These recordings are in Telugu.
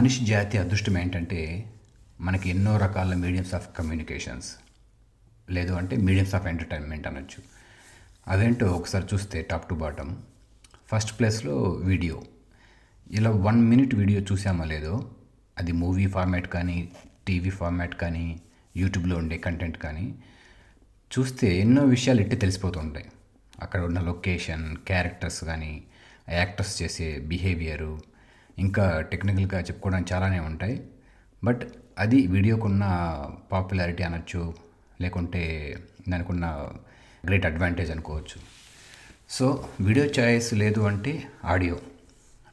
మనిషి జాతి అదృష్టం ఏంటంటే మనకి ఎన్నో రకాల మీడియమ్స్ ఆఫ్ కమ్యూనికేషన్స్ లేదు అంటే మీడియమ్స్ ఆఫ్ ఎంటర్టైన్మెంట్ అనొచ్చు. అదేంటో ఒకసారి చూస్తే టాప్ టు బాటమ్. ఫస్ట్ ప్లేస్లో వీడియో. ఇలా వన్ మినిట్ వీడియో చూసామో లేదో అది మూవీ ఫార్మాట్ కానీ టీవీ ఫార్మాట్ కానీ యూట్యూబ్లో ఉండే కంటెంట్ కానీ చూస్తే ఎన్నో విషయాలు ఇట్టే తెలిసిపోతుంటాయి అక్కడ ఉన్న లొకేషన్ క్యారెక్టర్స్ కానీ యాక్టర్స్ చేసే బిహేవియరు ఇంకా టెక్నికల్గా చెప్పుకోవడానికి చాలానే ఉంటాయి. బట్ అది వీడియోకున్న పాపులారిటీ అనొచ్చు లేకుంటే దానికున్న గ్రేట్ అడ్వాంటేజ్ అనుకోవచ్చు. సో వీడియో చాయిస్ లేదు అంటే ఆడియో.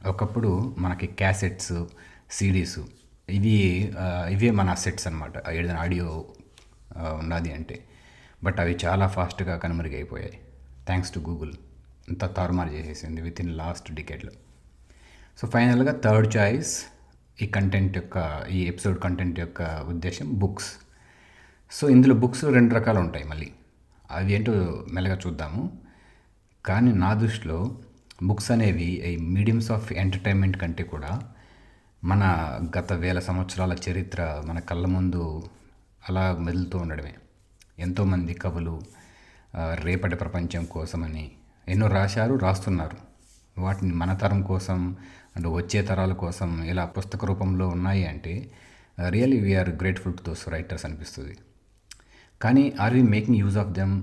ఒకప్పుడు మనకి క్యాసెట్స్ సిడీస్ ఇవి ఇవే మన సెట్స్ అనమాట ఏదైనా ఆడియో ఉన్నది అంటే. బట్ అవి చాలా ఫాస్ట్గా కనుమరుగైపోయాయి. Thanks to Google. అంతా తారుమారు చేసేసింది విత్ ఇన్ లాస్ట్ డికెట్లో సో ఫైనల్గా థర్డ్ చాయిస్ ఈ కంటెంట్ యొక్క ఈ ఎపిసోడ్ కంటెంట్ యొక్క ఉద్దేశం బుక్స్ సో ఇందులో బుక్స్ రెండు రకాలు ఉంటాయి మళ్ళీ. అవి ఏంటో మెల్లగా చూద్దాము. కానీ నా దృష్టిలో బుక్స్ అనేవి ఈ మీడియమ్స్ ఆఫ్ ఎంటర్టైన్మెంట్ కంటే కూడా మన గత వేల సంవత్సరాల చరిత్ర మన కళ్ళ ముందు అలా మెదులుతూ ఉండడమే. ఎంతోమంది కవులు రేపటి ప్రపంచం కోసమని ఎన్నో రాశారు రాస్తున్నారు. వాటిని మన తరం కోసం అండ్ వచ్చే తరాల కోసం ఇలా పుస్తక రూపంలో ఉన్నాయి అంటే really we are grateful to those writers అనిపిస్తుంది. కానీ are we making use of them?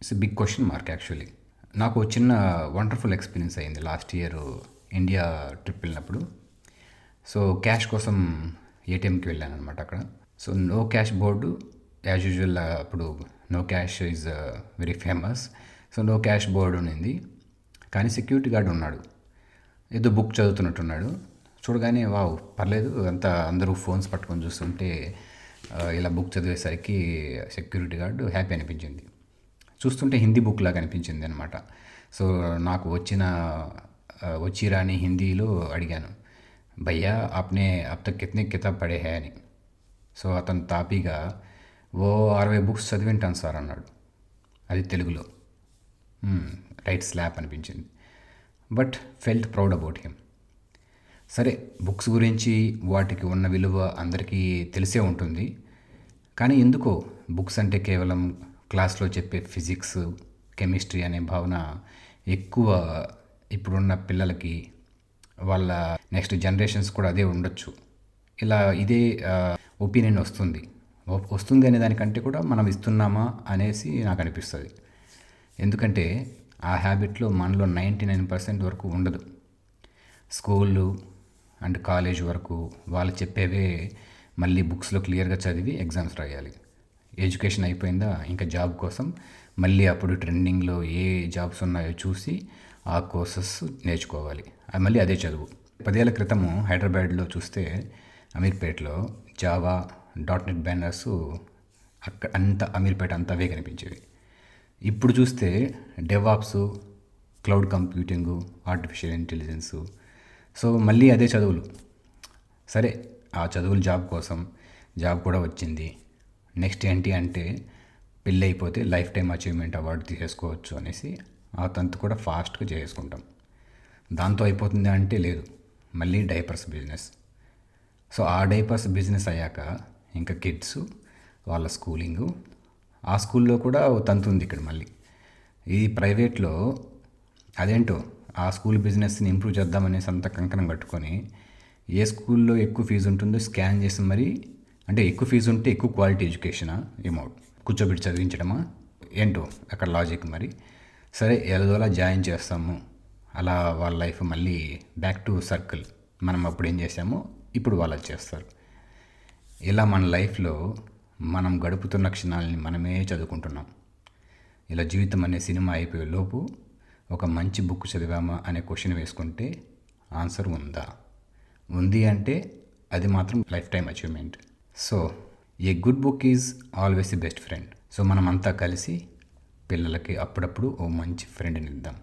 It's big question mark actually. నాకు చిన్న వండర్ఫుల్ ఎక్స్పీరియన్స్ అయింది లాస్ట్ ఇయర్ ఇండియా ట్రిప్ వెళ్ళినప్పుడు. సో క్యాష్ కోసం ఏటీఎంకి వెళ్ళాను అనమాట అక్కడ. So no cash board. As usual అప్పుడు no cash is very famous. So no cash board ఉంది కానీ సెక్యూరిటీ గార్డ్ ఉన్నాడు. ఏదో బుక్ చదువుతున్నట్టున్నాడు. చూడగానే వావ్ పర్లేదు అంతా అందరూ ఫోన్స్ పట్టుకొని చూస్తుంటే ఇలా బుక్ చదివేసరికి సెక్యూరిటీ గార్డు హ్యాపీ అనిపించింది. చూస్తుంటే హిందీ బుక్ లాగా అనిపించింది అనమాట సో నాకు వచ్చిన ఆ, వచ్చి రాని హిందీలో అడిగాను. భయ్యా ఆప్నే అబ్ తక్ కితనే కితాబ్ పడే హే అని. సో అతను తాపీగా ఓ అరవై బుక్స్ చదివింటాను సార్ అన్నాడు. అది తెలుగులో. రైట్ స్లాప్ అనిపించింది. But felt proud about him. సరే బుక్స్ గురించి వాటికి ఉన్న విలువ అందరికీ తెలిసే ఉంటుంది. కానీ ఎందుకో బుక్స్ అంటే కేవలం క్లాస్లో చెప్పే ఫిజిక్స్ కెమిస్ట్రీ అనే భావన ఎక్కువ ఇప్పుడున్న పిల్లలకి వాళ్ళ నెక్స్ట్ జనరేషన్స్ కూడా అదే ఉండొచ్చు. ఇలా ఇదే ఒపీనియన్ వస్తుంది. వస్తుంది అనే దానికంటే కూడా మనం ఇస్తున్నామా అనేసి నాకు అనిపిస్తుంది. ఎందుకంటే ఆ హ్యాబిట్లో మనలో నైంటీ నైన్ పర్సెంట్ వరకు ఉండదు. స్కూళ్ళు అండ్ కాలేజ్ వరకు వాళ్ళు చెప్పేవే మళ్ళీ బుక్స్లో క్లియర్గా చదివి ఎగ్జామ్స్ రాయాలి. ఎడ్యుకేషన్ అయిపోయిందా ఇంకా జాబ్ కోసం మళ్ళీ అప్పుడు ట్రెండింగ్లో ఏ జాబ్స్ ఉన్నాయో చూసి ఆ కోర్సెస్ నేర్చుకోవాలి. అది మళ్ళీ అదే చదువు. పదేళ్ళ క్రితము హైదరాబాద్లో చూస్తే అమీర్పేటలో జావా డాట్ నెట్ బ్యానర్స్ అక్కడ అంత అమీర్పేట అంతా అవే కనిపించేవి. ఇప్పుడు చూస్తే DevOps cloud computing artificial intelligence so మళ్ళీ అదే చదువులు. సరే ఆ చదువులు జాబ్ కోసం జాబ్ కూడా వచ్చింది. నెక్స్ట్ ఏంటి అంటే పెళ్ళి అయిపోతే లైఫ్ టైం అచీవ్మెంట్ అవార్డు తీసేసుకోవచ్చు అనేసి ఆ తంతు కూడా ఫాస్ట్గా చేసుకుంటాం దాంతో అయిపోతుంది అంటే లేదు. మళ్ళీ డైపర్స్ బిజినెస్ సో ఆ డైపర్స్ బిజినెస్ అయ్యాక ఇంకా కిడ్స్ వాళ్ళ స్కూలింగు ఆ స్కూల్లో కూడా తంతు ఉంది ఇక్కడ మళ్ళీ. ఈ ప్రైవేట్లో అదేంటో ఆ స్కూల్ బిజినెస్ని ఇంప్రూవ్ చేద్దామనేసి అంత కంకణం కట్టుకొని ఏ స్కూల్లో ఎక్కువ ఫీజు ఉంటుందో స్కాన్ చేసి మరి అంటే ఎక్కువ ఫీజు ఉంటే ఎక్కువ క్వాలిటీ ఎడ్యుకేషనా ఏమో కూర్చోబెట్టి చదివించడమా ఏంటో అక్కడ లాజిక్ మరి. సరే ఎలాగోలా జాయిన్ చేస్తాము. అలా వాళ్ళ లైఫ్ మళ్ళీ బ్యాక్ టు సర్కిల్. మనం అప్పుడు ఏం చేసామో ఇప్పుడు వాళ్ళు చేస్తారు. ఇలా మన లైఫ్లో మనం గడుపుతున్న క్షణాలని మనమే చదువుకుంటున్నాం. ఇలా జీవితం అనే సినిమా అయిపోయే లోపు ఒక మంచి బుక్ చదివామా అనే క్వశ్చన్ వేసుకుంటే ఆన్సర్ ఉందా? ఉంది అంటే అది మాత్రం life time achievement. So a good book is always the best friend. So మనం అంతా కలిసి పిల్లలకి అప్పుడప్పుడు ఓ మంచి ఫ్రెండ్ని ఇద్దాం.